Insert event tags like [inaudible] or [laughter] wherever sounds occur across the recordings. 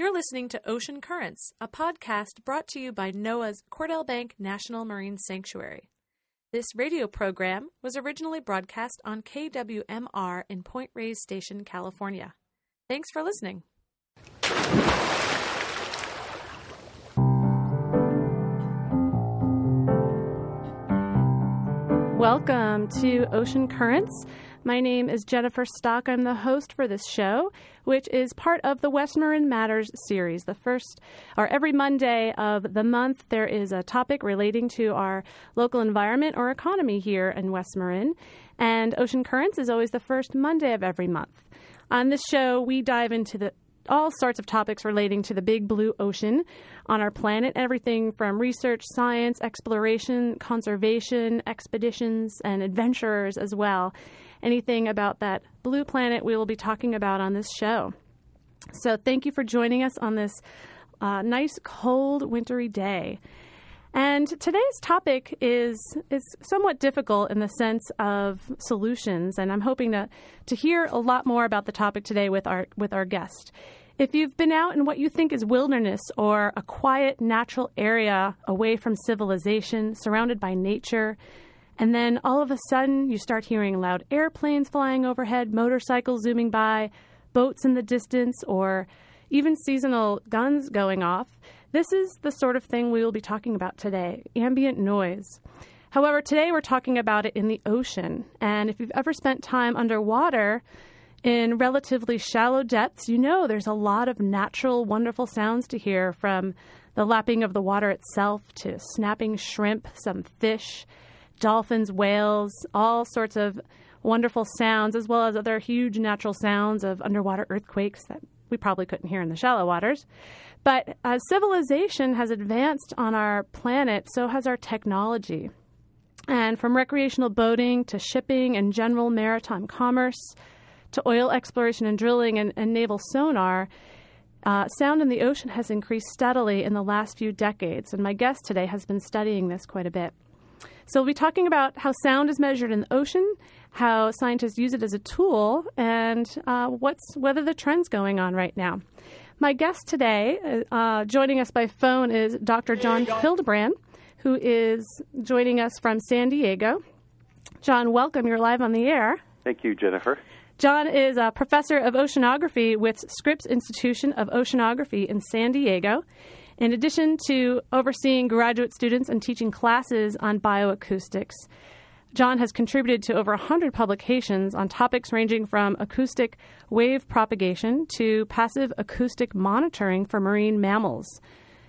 You're listening to Ocean Currents, a podcast brought to you by NOAA's Cordell Bank National Marine Sanctuary. This radio program was originally broadcast on KWMR in Point Reyes Station, California. Thanks for listening. Welcome to Ocean Currents. My name is Jennifer Stock. I'm the host for this show, which is part of the West Marin Matters series. The first, or every Monday of the month, there is a topic relating to our local environment or economy here in West Marin. And Ocean Currents is always the first Monday of every month. On this show, we dive into the all sorts of topics relating to the big blue ocean on our planet everything from research, science, exploration, conservation, expeditions, and adventurers as well. Anything about that blue planet we will be talking about on this show. So, thank you for joining us on this uh, nice, cold, wintry day. And today's topic is is somewhat difficult in the sense of solutions, and I'm hoping to to hear a lot more about the topic today with our with our guest. If you've been out in what you think is wilderness or a quiet natural area away from civilization, surrounded by nature, and then all of a sudden you start hearing loud airplanes flying overhead, motorcycles zooming by, boats in the distance, or even seasonal guns going off, this is the sort of thing we will be talking about today ambient noise. However, today we're talking about it in the ocean. And if you've ever spent time underwater in relatively shallow depths, you know there's a lot of natural, wonderful sounds to hear from the lapping of the water itself to snapping shrimp, some fish, dolphins, whales, all sorts of wonderful sounds, as well as other huge natural sounds of underwater earthquakes that we probably couldn't hear in the shallow waters. But as civilization has advanced on our planet, so has our technology. And from recreational boating to shipping and general maritime commerce to oil exploration and drilling and, and naval sonar, uh, sound in the ocean has increased steadily in the last few decades. And my guest today has been studying this quite a bit. So we'll be talking about how sound is measured in the ocean, how scientists use it as a tool, and uh, what's whether the trends going on right now. My guest today, uh, joining us by phone, is Dr. John Hildebrand, who is joining us from San Diego. John, welcome. You're live on the air. Thank you, Jennifer. John is a professor of oceanography with Scripps Institution of Oceanography in San Diego. In addition to overseeing graduate students and teaching classes on bioacoustics, John has contributed to over 100 publications on topics ranging from acoustic wave propagation to passive acoustic monitoring for marine mammals.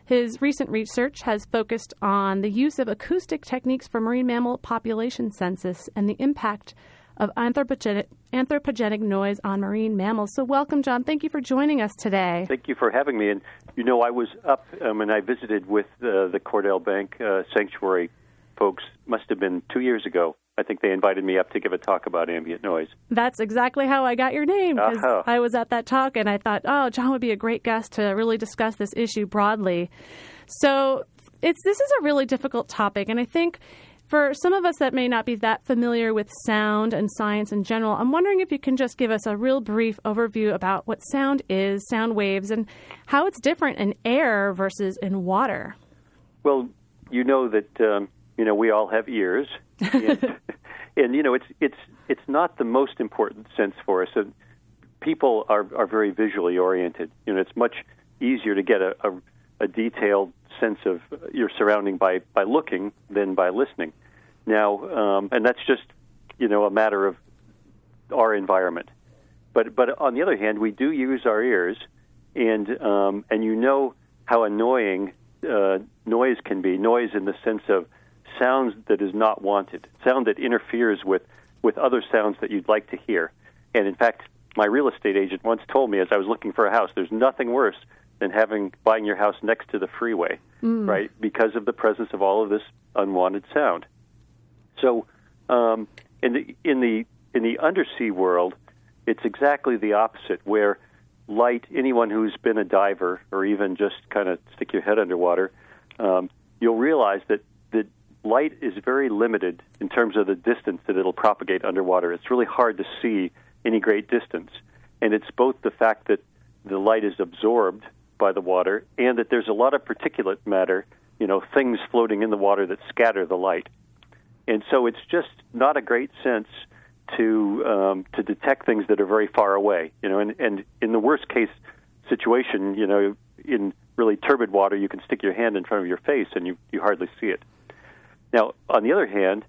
His recent research has focused on the use of acoustic techniques for marine mammal population census and the impact of anthropogenic, anthropogenic noise on marine mammals. So, welcome, John. Thank you for joining us today. Thank you for having me. And you know, I was up um, and I visited with uh, the Cordell Bank uh, Sanctuary folks. Must have been two years ago. I think they invited me up to give a talk about ambient noise. That's exactly how I got your name because uh-huh. I was at that talk and I thought, oh, John would be a great guest to really discuss this issue broadly. So, it's this is a really difficult topic, and I think for some of us that may not be that familiar with sound and science in general, I'm wondering if you can just give us a real brief overview about what sound is, sound waves, and how it's different in air versus in water. Well, you know that um, you know we all have ears, and, [laughs] and, you know it's it's it's not the most important sense for us. And people are are very visually oriented. You know, it's much easier to get a, a, a detailed sense of your surrounding by by looking than by listening. Now, um, and that's just you know a matter of our environment. But but on the other hand, we do use our ears, and um, and you know how annoying uh, noise can be. Noise in the sense of sounds that is not wanted, sound that interferes with with other sounds that you'd like to hear. And in fact, my real estate agent once told me as I was looking for a house, there's nothing worse than having buying your house next to the freeway, mm. right? Because of the presence of all of this unwanted sound. So, um, in the in the in the undersea world, it's exactly the opposite. Where light, anyone who's been a diver or even just kind of stick your head underwater, um, you'll realize that that light is very limited in terms of the distance that it'll propagate underwater. It's really hard to see any great distance, and it's both the fact that the light is absorbed by the water, and that there's a lot of particulate matter, you know, things floating in the water that scatter the light. And so it's just not a great sense to um, to detect things that are very far away, you know. And, and in the worst case situation, you know, in really turbid water, you can stick your hand in front of your face and you you hardly see it. Now, on the other hand,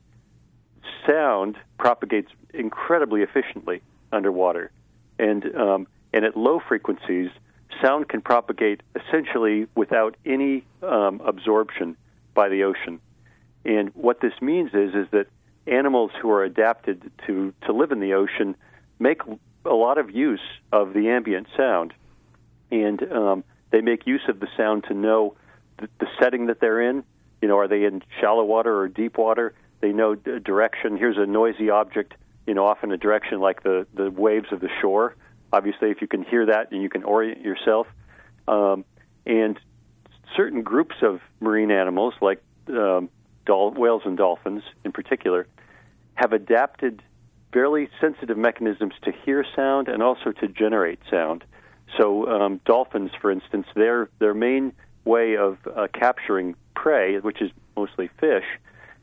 sound propagates incredibly efficiently underwater, and um, and at low frequencies, sound can propagate essentially without any um, absorption by the ocean. And what this means is is that animals who are adapted to to live in the ocean make a lot of use of the ambient sound, and um, they make use of the sound to know the, the setting that they're in. You know, are they in shallow water or deep water? They know direction. Here's a noisy object. You know, often a direction like the the waves of the shore. Obviously, if you can hear that and you can orient yourself, um, and certain groups of marine animals like um, dol- whales and dolphins in particular have adapted fairly sensitive mechanisms to hear sound and also to generate sound. So um, dolphins, for instance, their their main way of uh, capturing prey, which is mostly fish,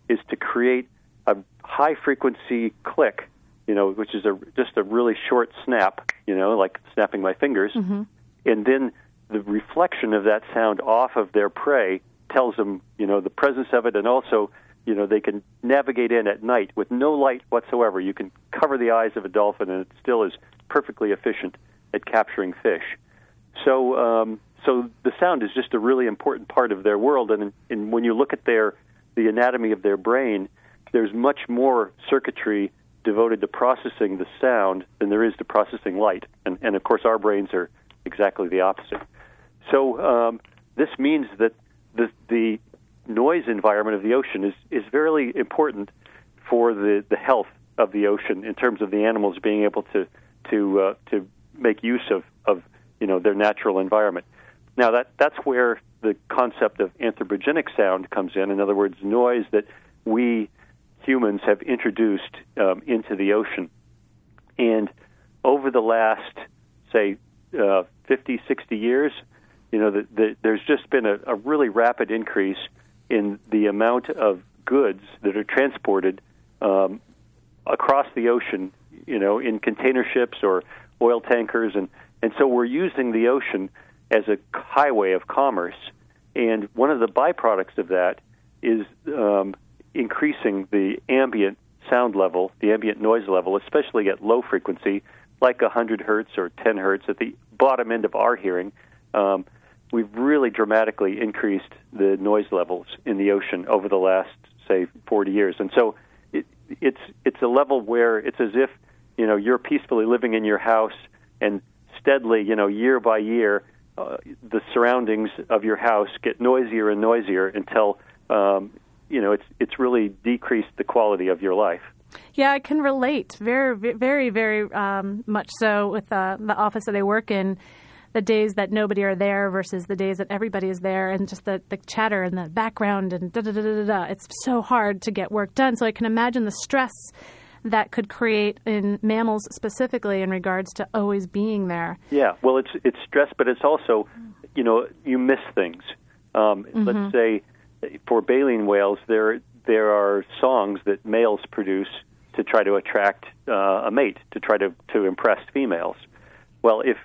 is to create a high frequency click, you know, which is a just a really short snap, you know, like snapping my fingers, mm-hmm. and then the reflection of that sound off of their prey tells them, you know, the presence of it, and also, you know, they can navigate in at night with no light whatsoever. You can cover the eyes of a dolphin, and it still is perfectly efficient at capturing fish. So, um, so the sound is just a really important part of their world, and, and when you look at their the anatomy of their brain, there's much more circuitry devoted to processing the sound than there is to processing light, and, and of course our brains are exactly the opposite. So um, this means that the the noise environment of the ocean is is very important for the the health of the ocean in terms of the animals being able to to uh, to make use of of you know their natural environment. Now that that's where the concept of anthropogenic sound comes in. In other words, noise that we humans have introduced um, into the ocean. And over the last, say, uh, 50, 60 years, you know, the, the, there's just been a, a really rapid increase in the amount of goods that are transported um, across the ocean, you know, in container ships or oil tankers, and and so we're using the ocean as a highway of commerce. And one of the byproducts of that is um, increasing the ambient sound level, the ambient noise level, especially at low frequency, like 100 hertz or 10 hertz at the bottom end of our hearing. Um, we've really dramatically increased the noise levels in the ocean over the last, say, 40 years. And so it, it's it's a level where it's as if you know you're peacefully living in your house and steadily, you know, year by year, uh, the surroundings of your house get noisier and noisier until um, you know it's it's really decreased the quality of your life. Yeah, I can relate very, very, very um, much so with uh, the office that I work in. The days that nobody are there versus the days that everybody is there, and just the, the chatter and the background and da da da da da. It's so hard to get work done. So I can imagine the stress that could create in mammals specifically in regards to always being there. Yeah, well, it's it's stress, but it's also, you know, you miss things. Um, mm-hmm. Let's say for baleen whales, there there are songs that males produce to try to attract uh, a mate, to try to to impress females. Well, if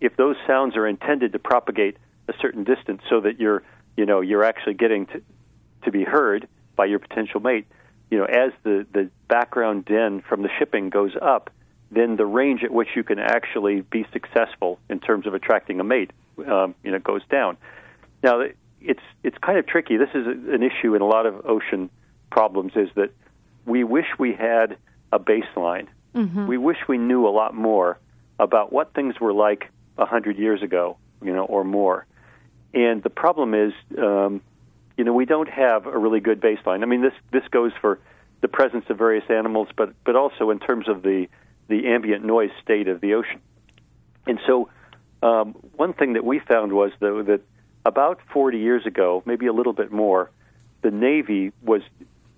if those sounds are intended to propagate a certain distance so that you're you know you're actually getting to to be heard by your potential mate, you know, as the, the background din from the shipping goes up, then the range at which you can actually be successful in terms of attracting a mate, um, you know, goes down. Now, it's it's kind of tricky. This is an issue in a lot of ocean problems. Is that we wish we had a baseline. Mm-hmm. We wish we knew a lot more about what things were like a hundred years ago, you know, or more. And the problem is, um, you know, we don't have a really good baseline. I mean, this this goes for the presence of various animals, but but also in terms of the the ambient noise state of the ocean. And so, um, one thing that we found was though that about 40 years ago, maybe a little bit more, the Navy was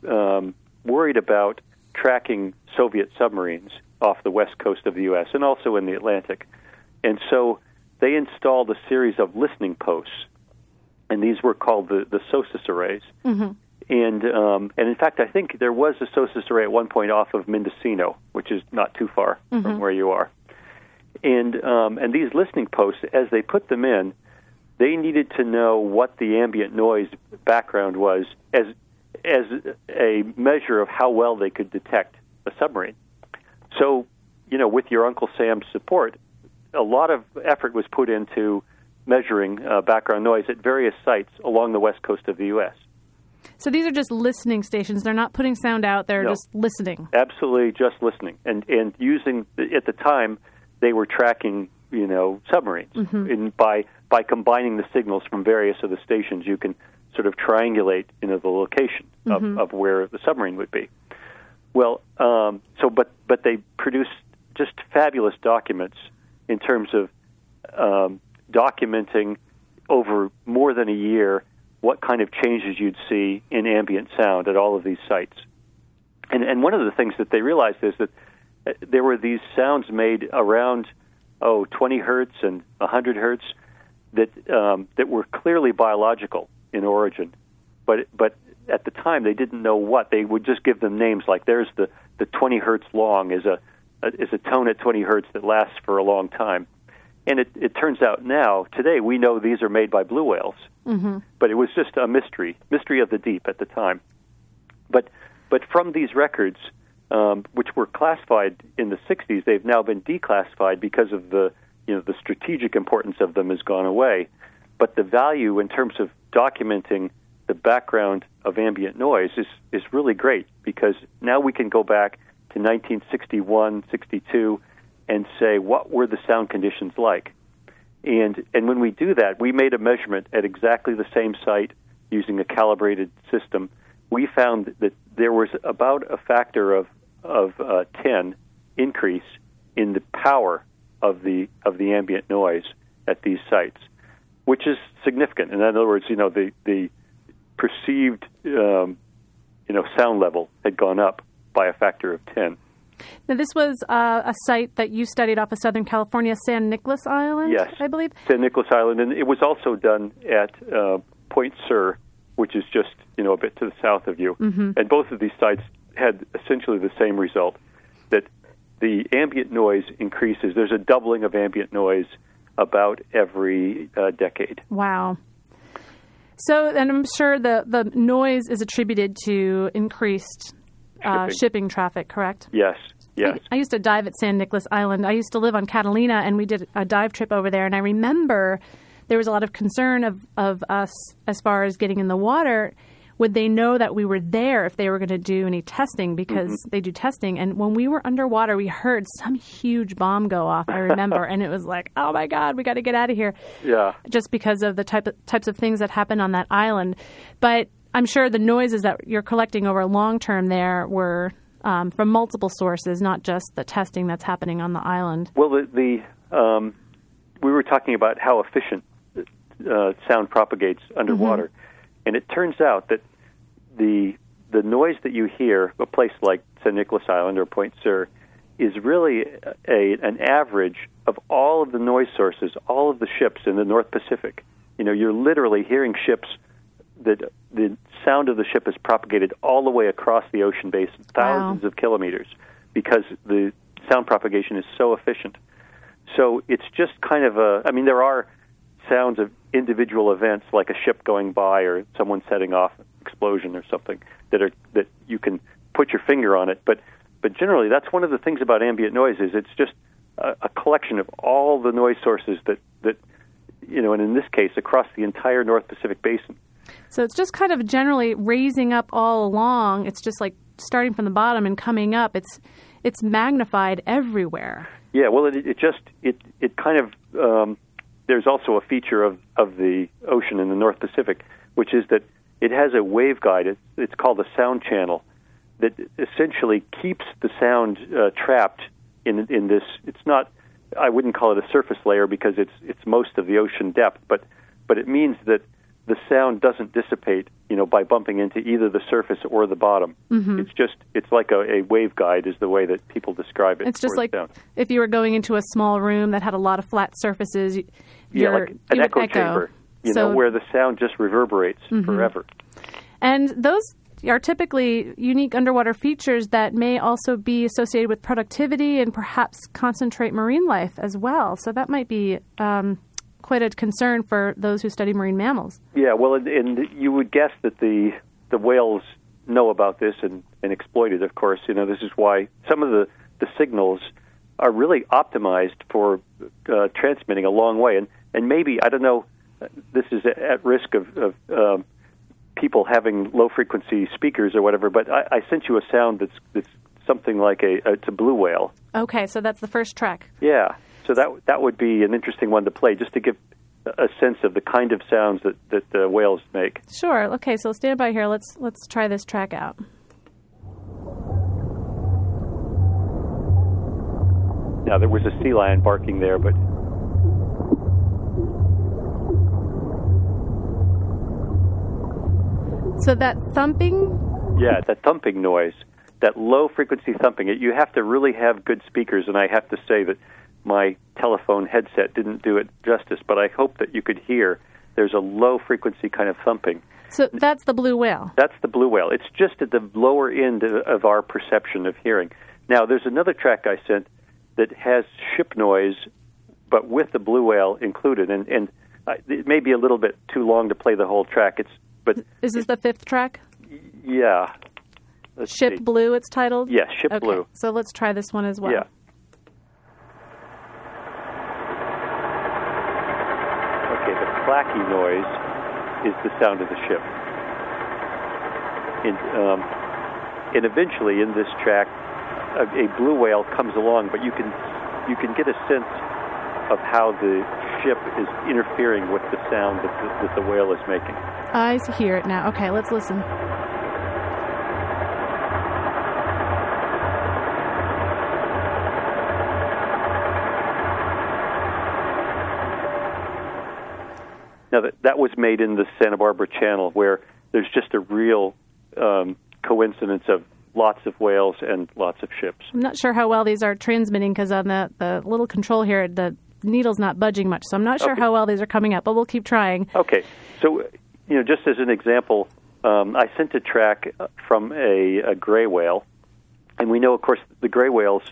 um, worried about tracking Soviet submarines off the west coast of the U.S. and also in the Atlantic, and so they installed a series of listening posts, and these were called the the SOSUS arrays. Mm-hmm. And um, and in fact, I think there was a SOSUS array at one point off of Mendocino, which is not too far Mm-hmm. from where you are. And um, and these listening posts, as they put them in, they needed to know what the ambient noise background was as as a measure of how well they could detect a submarine. So, you know, with your Uncle Sam's support, a lot of effort was put into measuring uh, background noise at various sites along the west coast of the U.S. So these are just listening stations. They're not putting sound out. They're No. just listening. Absolutely, just listening and and using at the time they were tracking you know submarines and by by combining the signals from various of the stations you can sort of triangulate you know the location of, of where the submarine would be. Well, um, so but but they produced just fabulous documents in terms of um, documenting over more than a year what kind of changes you'd see in ambient sound at all of these sites. And, and one of the things that they realized is that uh, there were these sounds made around oh 20 hertz and 100 hertz that um, that were clearly biological in origin, but but at the time they didn't know what. They would just give them names like there's the the 20 hertz long is a, a is a tone at 20 hertz that lasts for a long time, and it it turns out now today we know these are made by blue whales, Mm-hmm. but it was just a mystery mystery of the deep at the time, but but from these records, um, which were classified in the 60s, they've now been declassified because of the you know the strategic importance of them has gone away. But the value in terms of documenting the background of ambient noise is is really great because now we can go back to 1961, 62, and say what were the sound conditions like. And and when we do that, we made a measurement at exactly the same site using a calibrated system. We found that there was about a factor of of uh, 10 increase in the power of the of the ambient noise at these sites, which is significant. In other words, you know the the perceived um, you know sound level had gone up by a factor of 10. Now, this was uh, a site that you studied off of Southern California, San Nicolas Island, Yes. I believe. San Nicolas Island, and it was also done at uh, Point Sur, which is just you know a bit to the south of you. Mm-hmm. And both of these sites had essentially the same result that the ambient noise increases. There's a doubling of ambient noise about every uh, decade. Wow. So, and I'm sure the, the noise is attributed to increased uh, Shipping. shipping traffic, correct? Yes, yes. I used to dive at San Nicolas Island. I used to live on Catalina, and we did a dive trip over there. And I remember there was a lot of concern of, of us as far as getting in the water. Would they know that we were there if they were going to do any testing? Because Mm-hmm. they do testing. And when we were underwater, we heard some huge bomb go off. I remember, [laughs] and it was like, "Oh my God, we got to get out of here!" Yeah. Just because of the type of, types of things that happen on that island. But I'm sure the noises that you're collecting over long term there were um, from multiple sources, not just the testing that's happening on the island. Well, the, the um, we were talking about how efficient uh, sound propagates underwater, and it turns out that the the noise that you hear, a place like St. Nicholas Island or Point Sur, is really a an average of all of the noise sources, all of the ships in the North Pacific. You know, you're literally hearing ships that the sound of the ship is propagated all the way across the ocean basin, thousands Wow. of kilometers, because the sound propagation is so efficient. So it's just kind of a. I mean, there are sounds of individual events like a ship going by or someone setting off an explosion or something that are that you can put your finger on it. But but generally, that's one of the things about ambient noise is it's just a, a collection of all the noise sources that that you know, and in this case, across the entire North Pacific basin. So it's just kind of generally raising up all along. It's just like starting from the bottom and coming up. It's it's magnified everywhere. Yeah, well, it, it just it it kind of um, there's also a feature of of the ocean in the North Pacific, which is that it has a waveguide. It, it's called a sound channel that essentially keeps the sound uh, trapped in in this. It's not. I wouldn't call it a surface layer because it's it's most of the ocean depth, but but it means that the sound doesn't dissipate, you know, by bumping into either the surface or the bottom. Mm-hmm. It's just it's like a, a waveguide is the way that people describe it. It's just like if you were going into a small room that had a lot of flat surfaces. yeah, like an echo, echo. chamber, you So- Mm-hmm. know, where the sound just reverberates forever. And those are typically unique underwater features that may also be associated with productivity and perhaps concentrate marine life as well. So that might be um, quite a concern for those who study marine mammals. Yeah, well, and, and you would guess that the the whales know about this and, and exploit it. Of course, you know this is why some of the the signals are really optimized for uh, transmitting a long way, and and maybe I don't know. This is at risk of, of um, people having low frequency speakers or whatever, but I, I sent you a sound that's that's something like a, a it's a blue whale. Okay, so that's the first track. Yeah, so that that would be an interesting one to play, just to give a sense of the kind of sounds that that the whales make. Sure. Okay, so stand by here. Let's let's try this track out. Now there was a sea lion barking there, but So that thumping. yeah, that thumping noise, that low frequency thumping. It, you have to really have good speakers, and I have to say that my telephone headset didn't do it justice. But I hope that you could hear. There's a low frequency kind of thumping. So that's the blue whale. That's the blue whale. It's just at the lower end of, our perception of hearing. Now, there's another track I sent that has ship noise, but with the blue whale included, and and it may be a little bit too long to play the whole track. It's but Is this the fifth track? yeah. Let's Ship see. Blue, it's titled? Yeah, Ship okay. Blue. So let's try this one as well. Yeah. Okay, noise is the sound of the ship. And, um, and eventually, in this track, a, a blue whale comes along, but you can you can get a sense of how the ship is interfering with the sound that the, that the whale is making. I hear it now. Okay, let's listen. Now that that was made in the Santa Barbara Channel, where there's just a real um, coincidence of lots of whales and lots of ships. I'm not sure how well these are transmitting because on the, the little control here, the needle's not budging much. So I'm not sure Okay. how well these are coming up, but we'll keep trying. Okay, so you know, just as an example, um, I sent a track uh, from a, a gray whale, and we know, of course, the gray whales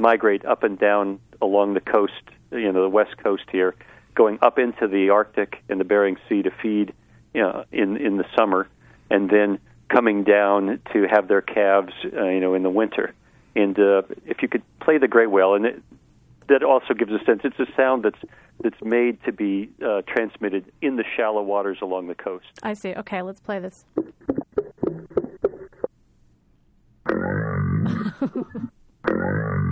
migrate up and down along the coast, you know, the west coast here, going up into the Arctic and the Bering Sea to feed, you know, in in the summer, and then coming down to have their calves, uh, you know, in the winter. And uh, if you could play the gray whale, and it, that also gives a sense. It's a sound that's that's made to be uh, transmitted in the shallow waters along the coast. I see. Okay, let's play this. [laughs]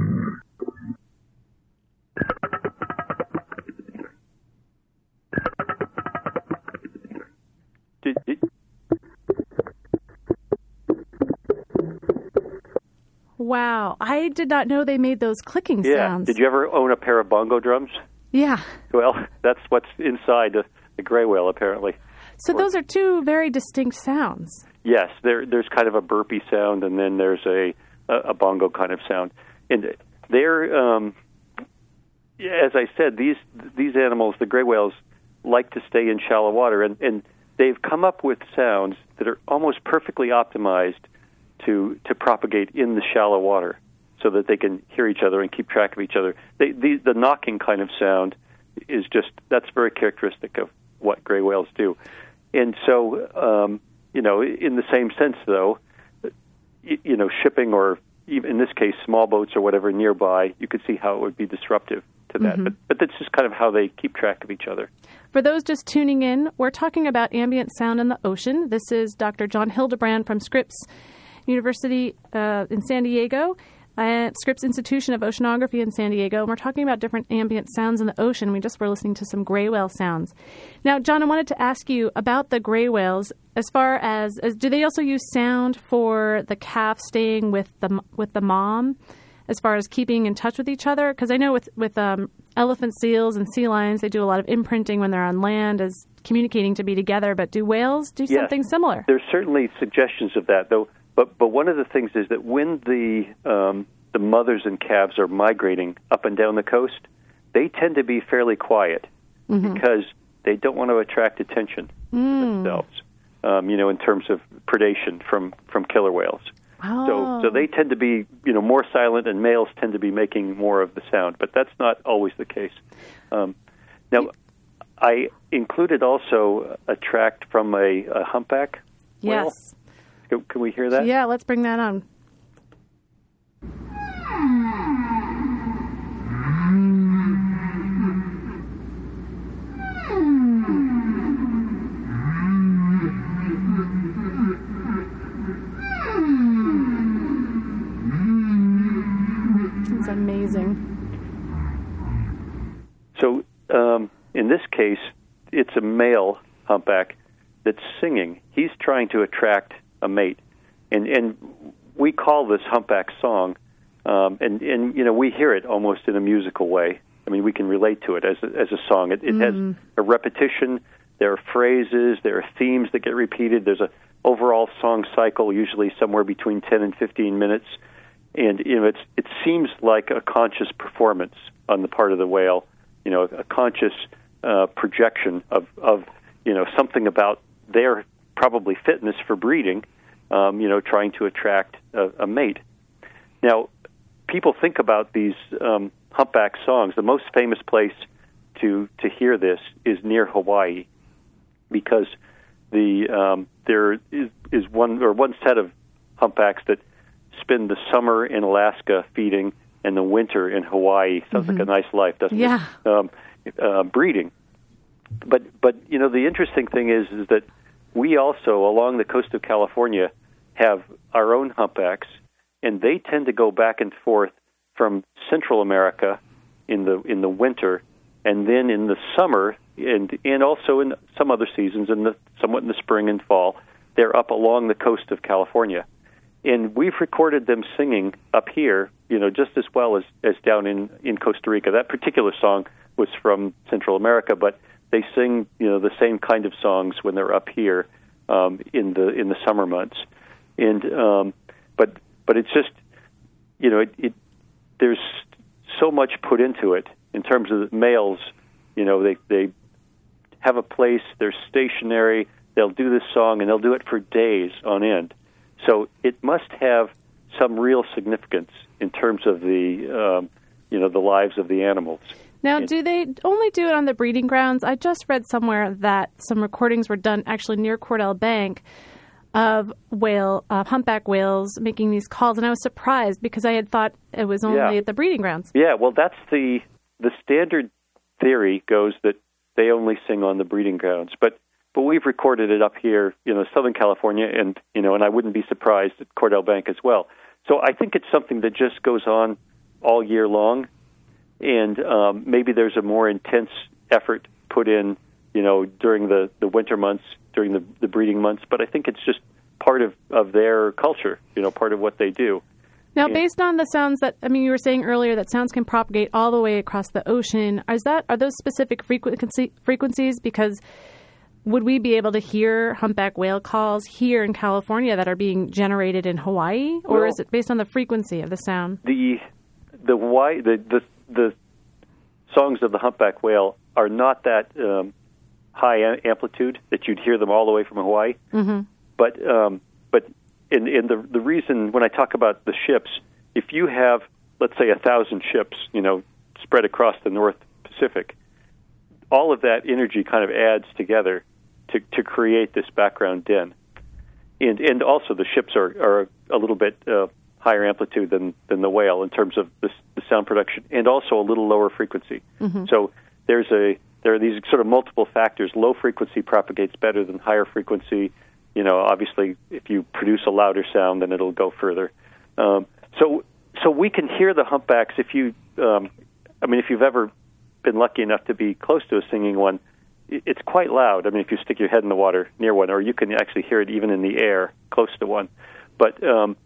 Wow, I did not know they made those clicking yeah. sounds. Did you ever own a pair of bongo drums? Yeah. Well, [laughs] that's what's inside the, the gray whale, apparently. So those are two very distinct sounds. Yes, there, there's kind of a burpy sound, and then there's a, a, a bongo kind of sound. And they're, um, yeah, as I said, these these animals, the gray whales, like to stay in shallow water, and, and they've come up with sounds that are almost perfectly optimized to to propagate in the shallow water, so that they can hear each other and keep track of each other. They, the the knocking kind of sound is just that's very characteristic of what gray whales do, and so um, you know, in the same sense though, you know, shipping or even in this case small boats or whatever nearby, you could see how it would be disruptive to that. But but that's just kind of how they keep track of each other. For those just tuning in, we're talking about ambient sound in the ocean. This is Dr. John Hildebrand from Scripps University uh, in San Diego, uh, Scripps Institution of Oceanography in San Diego, and we're talking about different ambient sounds in the ocean. We just were listening to some gray whale sounds. Now, John, I wanted to ask you about the gray whales. As far as, as do they also use sound for the calf staying with the with the mom? as far as keeping in touch with each other? Because I know with with um, elephant seals and sea lions, they do a lot of imprinting when they're on land as communicating to be together. But do whales do Yes. something similar? There's certainly suggestions of that, though. But but one of the things is that when the um, the mothers and calves are migrating up and down the coast, they tend to be fairly quiet because they don't want to attract attention to themselves. Um, you know, in terms of predation from from killer whales. Oh. So, so they tend to be, you know, more silent, and males tend to be making more of the sound. But that's not always the case. Um, now, I included also a tract from a, a humpback whale. yes. Can we hear that? Yeah, let's bring that on. It's amazing. So, um, in this case, it's a male humpback that's singing. He's trying to attract a mate, and and we call this humpback song, um, and and you know we hear it almost in a musical way. I mean, we can relate to it as a, as a song. It, it has a repetition. There are phrases. There are themes that get repeated. There's a overall song cycle, usually somewhere between ten and fifteen minutes, and you know it's it seems like a conscious performance on the part of the whale. You know, a conscious uh, projection of of you know something about their probably fitness for breeding. Um, you know, trying to attract a, a mate. Now, people think about these um, humpback songs. The most famous place to to hear this is near Hawaii, because the um, there is, is one or one set of humpbacks that spend the summer in Alaska feeding and the winter in Hawaii. Sounds like a nice life, doesn't Yeah. it? Um, uh, breeding. But but you know the interesting thing is is that we also along the coast of California have our own humpbacks, and they tend to go back and forth from Central America in the in the winter, and then in the summer, and and also in some other seasons, in the somewhat in the spring and fall, they're up along the coast of California, and we've recorded them singing up here, you know, just as well as as down in in Costa Rica. That particular song was from Central America, but they sing, you know, the same kind of songs when they're up here um, in the in the summer months, and um, but but it's just, you know, it, it there's so much put into it in terms of the males. You know, they they have a place. They're stationary. They'll do this song and they'll do it for days on end. So it must have some real significance in terms of the um, you know the lives of the animals. Now, And- do they only do it on the breeding grounds? I just read somewhere that some recordings were done actually near Cordell Bank of whale uh, humpback whales making these calls, and I was surprised because I had thought it was only Yeah. at the breeding grounds. Yeah, well, that's the the standard theory goes that they only sing on the breeding grounds, but but we've recorded it up here, you know, Southern California, and you know, and I wouldn't be surprised at Cordell Bank as well. So I think it's something that just goes on all year long, and um, maybe there's a more intense effort put in, you know, during the the winter months, during the the breeding months. But I think it's just part of of their culture, you know, part of what they do. Now, Yeah. based on the sounds that I mean, you were saying earlier that sounds can propagate all the way across the ocean. Is that are those specific frequency, frequencies? Because would we be able to hear humpback whale calls here in California that are being generated in Hawaii, or Well- is it based on the frequency of the sound? the the why the the the songs of the humpback whale are not that um, high amplitude that you'd hear them all the way from Hawaii. Mm-hmm. But um, but in in the the reason when I talk about the ships, if you have let's say a thousand ships, you know, spread across the North Pacific, all of that energy kind of adds together to to create this background din. And and also the ships are are a little bit uh, higher amplitude than than the whale in terms of the, the sound production, and also a little lower frequency. So there's a there are these sort of multiple factors. Low frequency propagates better than higher frequency. You know, obviously, if you produce a louder sound, then it'll go further. Um, so so we can hear the humpbacks if you. Um, I mean, if you've ever been lucky enough to be close to a singing one, it's quite loud. I mean, if you stick your head in the water near one, or you can actually hear it even in the air close to one. But um,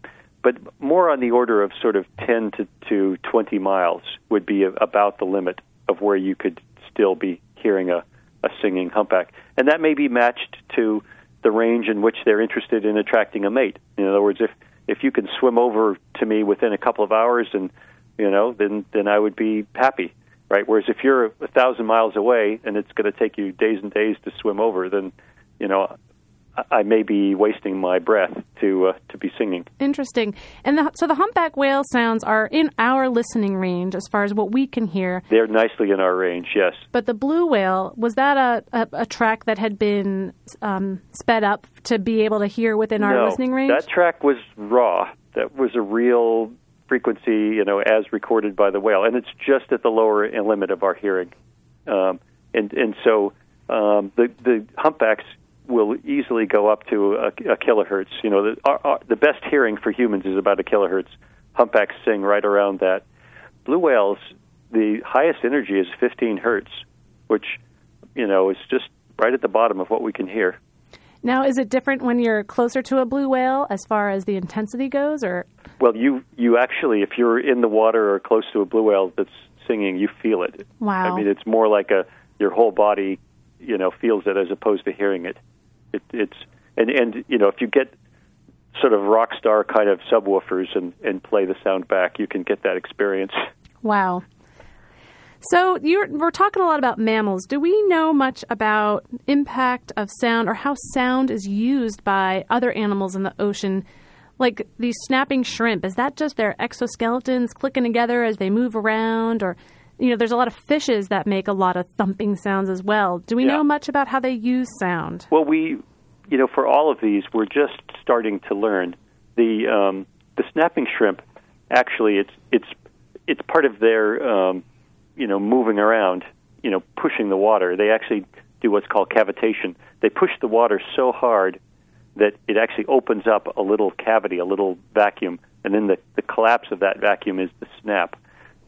but more on the order of sort of 10 to, to 20 miles would be about the limit of where you could still be hearing a, a singing humpback, and that may be matched to the range in which they're interested in attracting a mate. In other words, if if you can swim over to me within a couple of hours, and you know, then then I would be happy, right? Whereas if you're a thousand miles away and it's going to take you days and days to swim over, then you know I may be wasting my breath to uh, to be singing. Interesting. And the, so the humpback whale sounds are in our listening range as far as what we can hear. They're nicely in our range, yes. But the blue whale was that a, a, a track that had been um, sped up to be able to hear within our no, listening range? that track was raw. That was a real frequency, you know, as recorded by the whale, and it's just at the lower limit of our hearing. Um, and and so um, the the humpbacks will easily go up to a, a kilohertz. You know, the, our, our, the best hearing for humans is about a kilohertz. Humpbacks sing right around that. Blue whales, the highest energy is 15 hertz, which you know is just right at the bottom of what we can hear. Now, is it different when you're closer to a blue whale as far as the intensity goes, or? Well, you you actually, if you're in the water or close to a blue whale that's singing, you feel it. Wow. I mean, it's more like a your whole body, you know, feels it as opposed to hearing it. It, it's and and you know if you get sort of rock star kind of subwoofers and and play the sound back, you can get that experience. Wow. So we're talking a lot about mammals. Do we know much about impact of sound or how sound is used by other animals in the ocean? Like these snapping shrimp, is that just their exoskeletons clicking together as they move around or you know, there's a lot of fishes that make a lot of thumping sounds as well. Do we Yeah. know much about how they use sound? Well, we, you know, for all of these, we're just starting to learn. The um, the snapping shrimp, actually, it's it's it's part of their, um, you know, moving around, you know, pushing the water. They actually do what's called cavitation. They push the water so hard that it actually opens up a little cavity, a little vacuum, and then the, the collapse of that vacuum is the snap.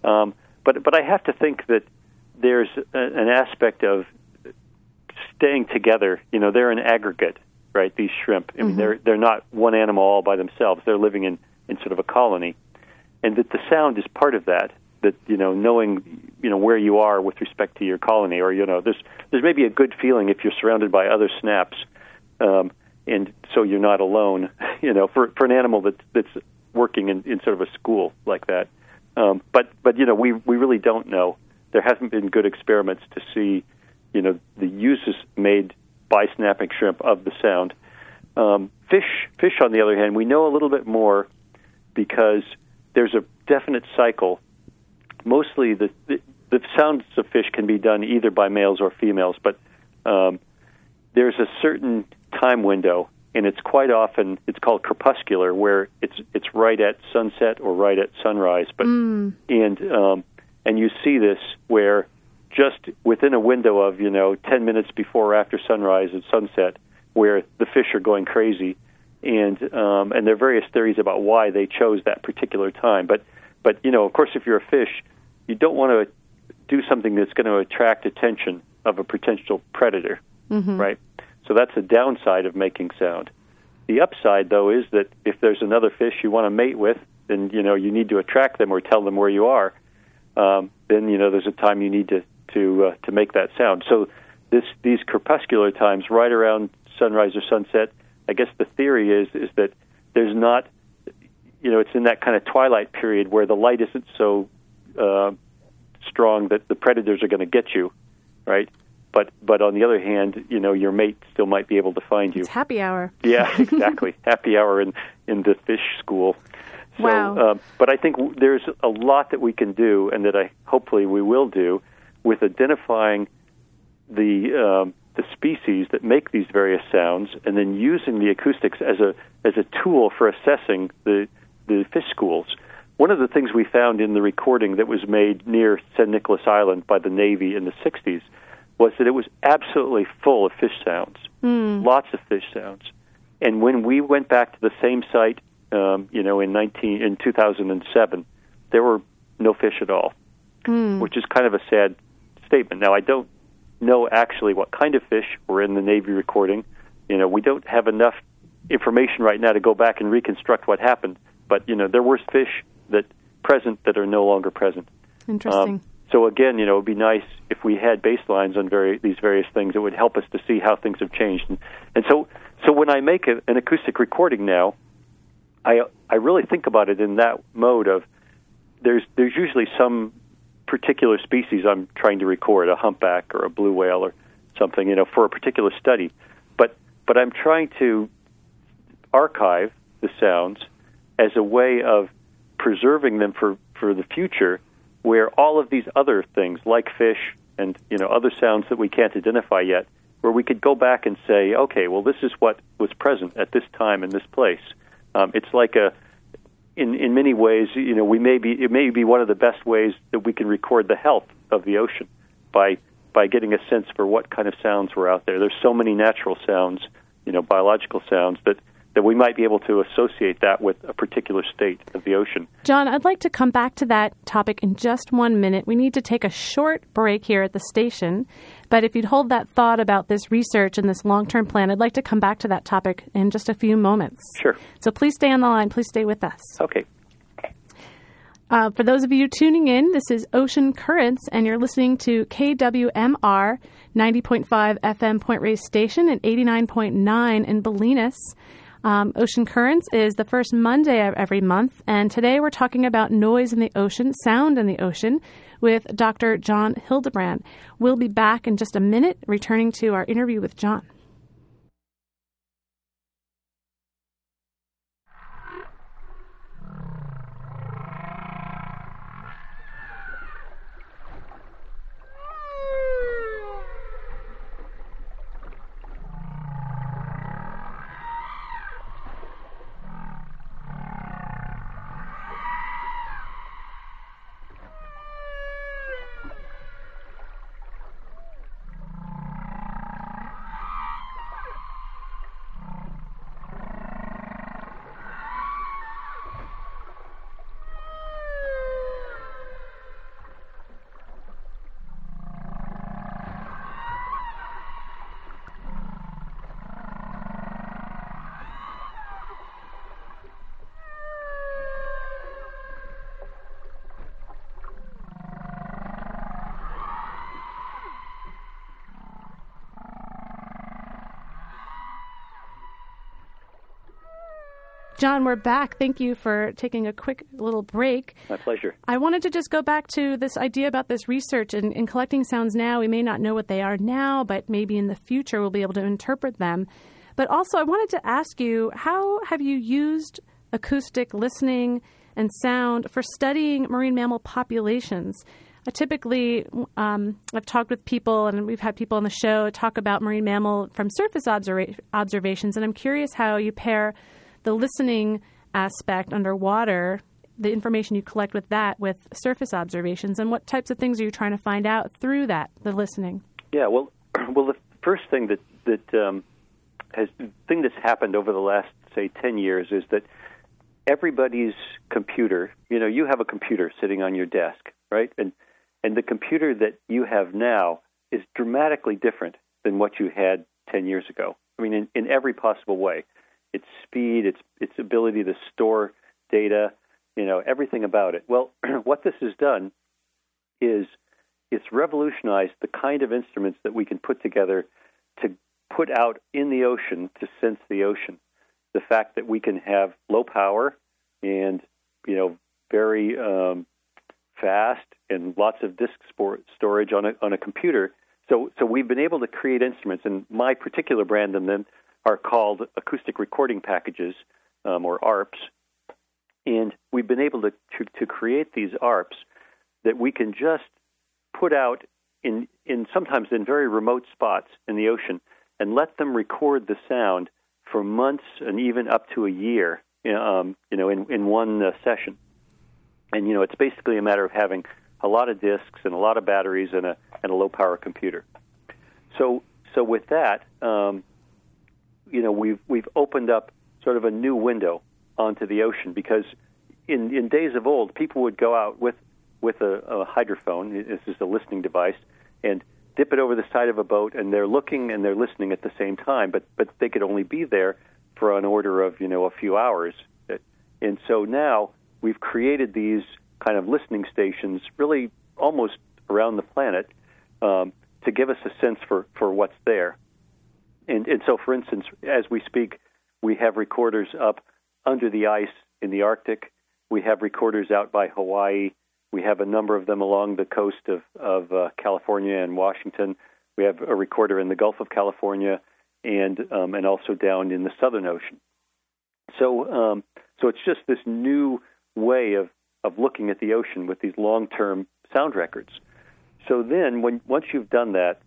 Um, but but I have to think that there's a, an aspect of staying together. You know, they're an aggregate, right? These shrimp. I mean, they're they're not one animal all by themselves. They're living in in sort of a colony, and that the sound is part of that. That you know, knowing you know where you are with respect to your colony, or you know, there's there's maybe a good feeling if you're surrounded by other snaps, um, and so you're not alone. [laughs] You know, for for an animal that's that's working in, in sort of a school like that. Um, but but you know, we we really don't know. There hasn't been good experiments to see, you know, the uses made by snapping shrimp of the sound. Um, fish fish, on the other hand, we know a little bit more because there's a definite cycle. Mostly, the, the the sounds of fish can be done either by males or females, but um, there's a certain time window, and it's quite often it's called crepuscular, where it's it's right at sunset or right at sunrise. But and um, and you see this where just within a window of you know ten minutes before or after sunrise and sunset, where the fish are going crazy, and um, and there are various theories about why they chose that particular time. But but you know, of course, if you're a fish, you don't want to do something that's going to attract attention of a potential predator, right? So that's the downside of making sound. The upside, though, is that if there's another fish you want to mate with, then you know you need to attract them or tell them where you are. Um, then you know there's a time you need to to uh, to make that sound. So this these crepuscular times, right around sunrise or sunset, I guess the theory is is that there's not, you know, it's in that kind of twilight period where the light isn't so uh, strong that the predators are going to get you, right? But but on the other hand, you know, your mate still might be able to find you. It's happy hour. Yeah, [laughs] exactly. Happy hour in in the fish school. So, Wow. um, but I think w- there's a lot that we can do, and that I hopefully we will do, with identifying the um, the species that make these various sounds, and then using the acoustics as a as a tool for assessing the the fish schools. One of the things we found in the recording that was made near San Nicolas Island by the Navy in the 60s was that it was absolutely full of fish sounds, lots of fish sounds. And when we went back to the same site, um, you know, in 19 in 2007, there were no fish at all, which is kind of a sad statement. Now, I don't know actually what kind of fish were in the Navy recording. You know, we don't have enough information right now to go back and reconstruct what happened. But you know, there were fish that present that are no longer present. Interesting. Um, so again, you know, it'd be nice if we had baselines on very, these various things. It would help us to see how things have changed. And, and so, so when I make a, an acoustic recording now, I I really think about it in that mode of there's there's usually some particular species I'm trying to record, a humpback or a blue whale or something, you know, for a particular study. But but I'm trying to archive the sounds as a way of preserving them for, for the future where all of these other things like fish and you know other sounds that we can't identify yet where we could go back and say okay well this is what was present at this time in this place. Um, it's like a in in many ways you know we may be it may be one of the best ways that we can record the health of the ocean by by getting a sense for what kind of sounds were out there. There's so many natural sounds you know biological sounds that that we might be able to associate that with a particular state of the ocean. John, I'd like to come back to that topic in just one minute. We need to take a short break here at the station, but if you'd hold that thought about this research and this long term plan, I'd like to come back to that topic in just a few moments. Sure. So please stay on the line. Please stay with us. Okay. Uh, for those of you tuning in, this is Ocean Currents, and you're listening to KWMR 90.5 FM Point Reyes Station and 89.9 in Bolinas. Um, ocean Currents is the first Monday of every month, and today we're talking about noise in the ocean, sound in the ocean, with Dr. John Hildebrand. We'll be back in just a minute, returning to our interview with John. John, we're back. Thank you for taking a quick little break. My pleasure. I wanted to just go back to this idea about this research and in collecting sounds now. We may not know what they are now, but maybe in the future we'll be able to interpret them. But also, I wanted to ask you how have you used acoustic listening and sound for studying marine mammal populations? Uh, typically, um, I've talked with people, and we've had people on the show talk about marine mammal from surface observa- observations, and I'm curious how you pair the listening aspect underwater, the information you collect with that with surface observations, and what types of things are you trying to find out through that, the listening? Yeah, well, [clears throat] well, the first thing that that um, has thing that's happened over the last say ten years is that everybody's computer, you know, you have a computer sitting on your desk, right, and and the computer that you have now is dramatically different than what you had ten years ago. I mean, in, in every possible way its speed, its its ability to store data, you know, everything about it. Well, [clears throat] what this has done is it's revolutionized the kind of instruments that we can put together to put out in the ocean to sense the ocean. The fact that we can have low power and you know very um, fast and lots of disk storage on a on a computer. So so we've been able to create instruments, and my particular brand of them are called acoustic recording packages, um, or ARPs. And we've been able to, to, to create these ARPs that we can just put out in, in sometimes in very remote spots in the ocean and let them record the sound for months and even up to a year, um, you know, in, in one uh, session. And you know, it's basically a matter of having a lot of disks and a lot of batteries and a and a low power computer. So so with that, um, you know we've we've opened up sort of a new window onto the ocean because in in days of old people would go out with with a, a hydrophone this is a listening device and dip it over the side of a boat and they're looking and they're listening at the same time but but they could only be there for an order of you know a few hours and so now we've created these kind of listening stations really almost around the planet um, to give us a sense for, for what's there. And, and so, for instance, as we speak, we have recorders up under the ice in the Arctic. We have recorders out by Hawaii. We have a number of them along the coast of, of uh, California and Washington. We have a recorder in the Gulf of California and um, and also down in the Southern Ocean. So um, so it's just this new way of, of looking at the ocean with these long term sound records. So then, when once you've done that,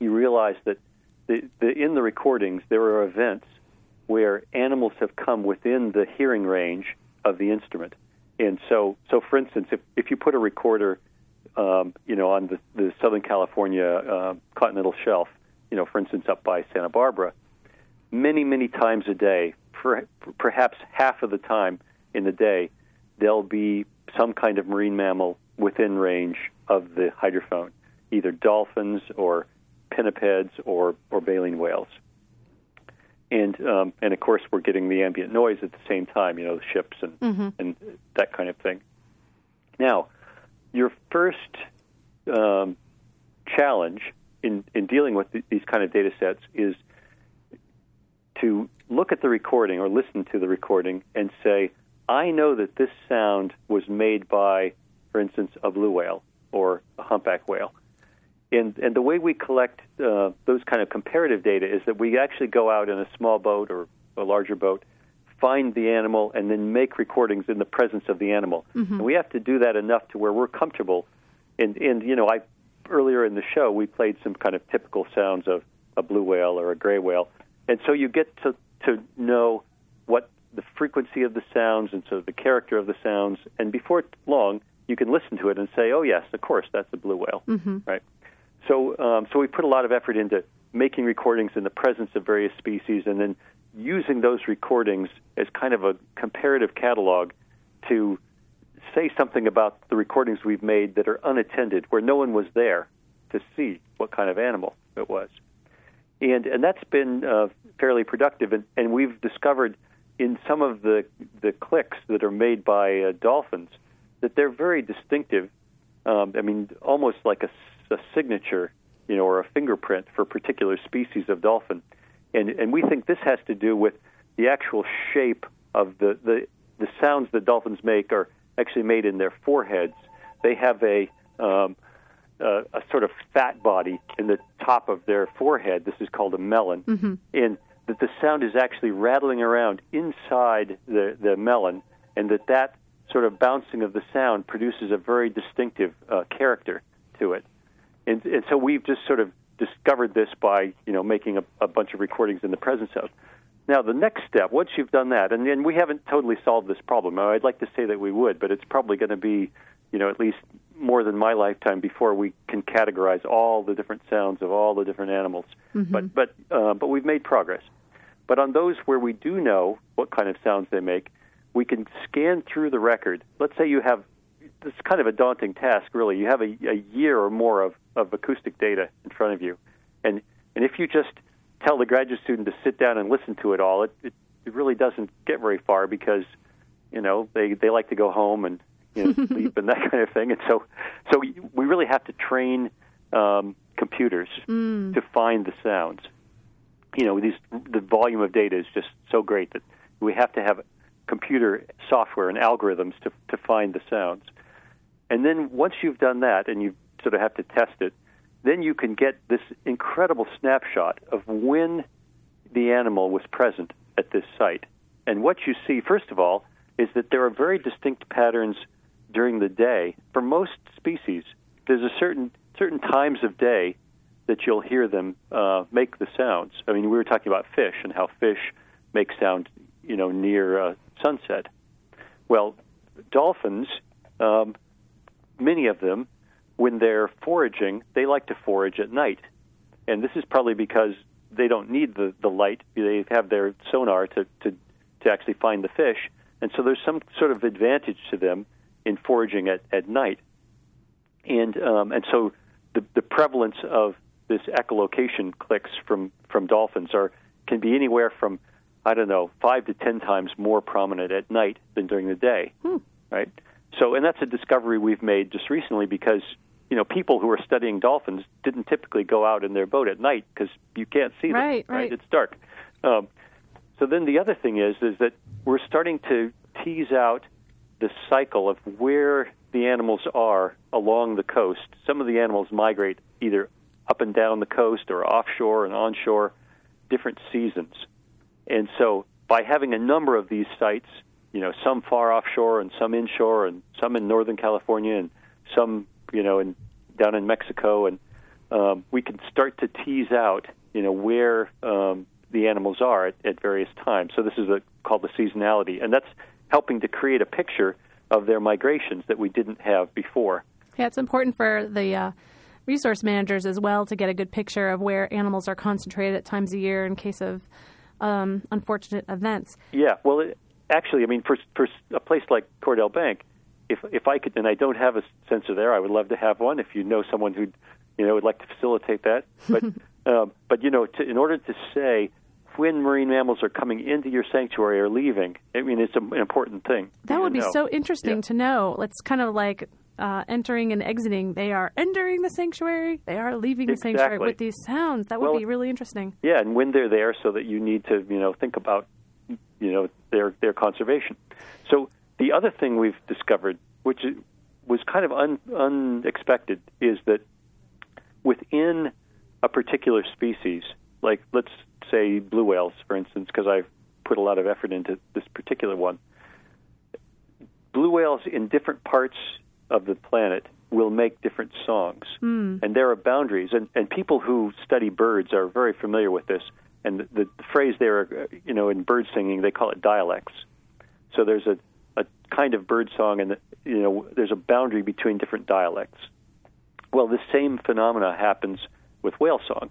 you realize that the, the, in the recordings there are events where animals have come within the hearing range of the instrument. And so, so for instance, if, if you put a recorder, um, you know, on the, the Southern California uh, continental shelf, you know, for instance, up by Santa Barbara, many, many times a day, per, perhaps half of the time in the day, there'll be some kind of marine mammal within range of the hydrophone, either dolphins or pinnipeds or, or baleen whales. And um, and of course we're getting the ambient noise at the same time, you know, the ships and mm-hmm. and that kind of thing. Now, your first um, challenge in in dealing with th- these kind of data sets is to look at the recording or listen to the recording and say, I know that this sound was made by, for instance, a blue whale or a humpback whale. And, and the way we collect uh, those kind of comparative data is that we actually go out in a small boat or a larger boat, find the animal, and then make recordings in the presence of the animal. Mm-hmm. And we have to do that enough to where we're comfortable. And, and you know, I earlier in the show we played some kind of typical sounds of a blue whale or a gray whale, and so you get to to know what the frequency of the sounds and so the character of the sounds. And before long, you can listen to it and say, "Oh yes, of course, that's a blue whale," mm-hmm. right? So, um, so we put a lot of effort into making recordings in the presence of various species, and then using those recordings as kind of a comparative catalog to say something about the recordings we've made that are unattended, where no one was there to see what kind of animal it was. And, and that's been uh, fairly productive, and, and we've discovered in some of the, the clicks that are made by uh, dolphins that they're very distinctive. Um, I mean, almost like a, a signature, you know, or a fingerprint for a particular species of dolphin. And, and we think this has to do with the actual shape of the, the, the sounds that dolphins make are actually made in their foreheads. They have a um, a, a sort of fat body in the top of their forehead. This is called a melon, mm-hmm. and that the sound is actually rattling around inside the the melon, and that that sort of bouncing of the sound produces a very distinctive uh, character to it. And, and so we've just sort of discovered this by you know making a, a bunch of recordings in the presence of. Now, the next step, once you've done that, and, and we haven't totally solved this problem. I'd like to say that we would, but it's probably going to be, you know, at least more than my lifetime before we can categorize all the different sounds of all the different animals. Mm-hmm. But but uh, but we've made progress. But on those where we do know what kind of sounds they make, we can scan through the record. Let's say you have it's kind of a daunting task, really. You have a, a year or more of, of acoustic data in front of you, and and if you just tell the graduate student to sit down and listen to it all, it, it, it really doesn't get very far because you know they they like to go home and you know, [laughs] sleep and that kind of thing. And so, so we really have to train um, computers mm. to find the sounds. You know, these the volume of data is just so great that we have to have computer software and algorithms to to find the sounds. And then once you've done that, and you sort of have to test it, then you can get this incredible snapshot of when the animal was present at this site. And what you see, first of all, is that there are very distinct patterns during the day. For most species, there's a certain certain times of day that you'll hear them uh, make the sounds. I mean, we were talking about fish and how fish make sound, you know, near uh, sunset. Well, dolphins, um, many of them, when they're foraging, they like to forage at night, and this is probably because they don't need the the light. They have their sonar to to to actually find the fish, and so there's some sort of advantage to them in foraging at, at night. And, um, and so the, the prevalence of this echolocation clicks from, from dolphins are, can be anywhere from, I don't know, five to ten times more prominent at night than during the day, hmm. right? So, and that's a discovery we've made just recently because you know, people who are studying dolphins didn't typically go out in their boat at night because you can't see them. Right, right. It's dark. Um, so then the other thing is is that we're starting to tease out the cycle of where the animals are along the coast. Some of the animals migrate either up and down the coast or offshore and onshore, different seasons. And so by having a number of these sites, you know, some far offshore and some inshore and some in Northern California and some, you know, in down in Mexico, and um, we can start to tease out, you know, where um, the animals are at, at various times. So this is a, called the seasonality, and that's helping to create a picture of their migrations that we didn't have before. Yeah, it's important for the uh, resource managers as well to get a good picture of where animals are concentrated at times of year in case of um, unfortunate events. Yeah, well, it, actually, I mean, for for a place like Cordell Bank, if if I could, and I don't have a sensor there, I would love to have one. If you know someone who, you know, would like to facilitate that, [laughs] but um, but you know, to, in order to say when marine mammals are coming into your sanctuary or leaving, I mean, it's a, an important thing. That would be know. so interesting Yeah. to know. It's kind of like uh, entering and exiting. They are entering the sanctuary. They are leaving the sanctuary with these sounds. That would Well, be really interesting. Yeah, and when they're there, so that you need to, you know, think about, you know, their their conservation. So the other thing we've discovered, which was kind of un, unexpected, is that within a particular species, like let's say blue whales, for instance, because I've put a lot of effort into this particular one. Blue whales in different parts of the planet will make different songs, and there are boundaries. And, and people who study birds are very familiar with this. And the, the phrase there, uh, you know, in bird singing, they call it dialects. So there's a, a kind of bird song, and you know, there's a boundary between different dialects. Well, the same phenomena happens with whale song,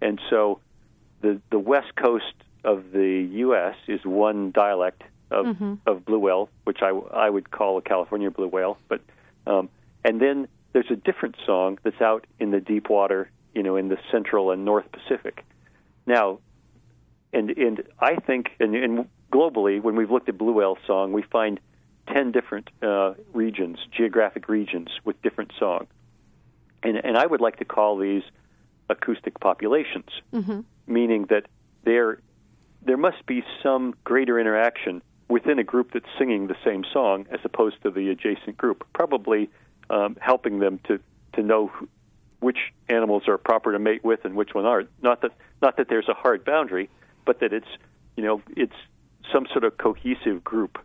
and so the the west coast of the U.S. is one dialect of of blue whale, which I I would call a California blue whale, but um, and then there's a different song that's out in the deep water, you know, in the central and north Pacific. Now, and and I think, and, and globally, when we've looked at blue whale song, we find ten different uh, regions, geographic regions with different song, and and I would like to call these acoustic populations, meaning that there there must be some greater interaction within a group that's singing the same song as opposed to the adjacent group, probably um, helping them to to know who- which animals are proper to mate with and which one aren't. Not that not that there's a hard boundary, but that it's you know it's some sort of cohesive group,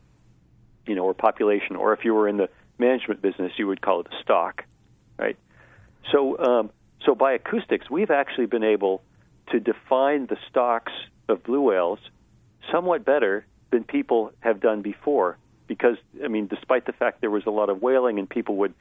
you know, or population. Or if you were in the management business, you would call it a stock, right? So um, so by acoustics, we've actually been able to define the stocks of blue whales somewhat better than people have done before. Because I mean, despite the fact there was a lot of whaling and people would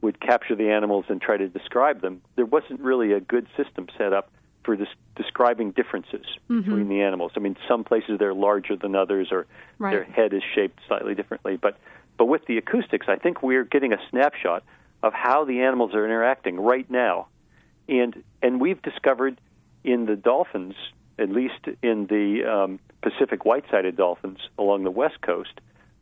would capture the animals and try to describe them, there wasn't really a good system set up for this, describing differences between the animals. I mean, some places they're larger than others, or Right. their head is shaped slightly differently. But but with the acoustics, I think we're getting a snapshot of how the animals are interacting right now, and and we've discovered in the dolphins, at least in the um, Pacific white-sided dolphins along the west coast,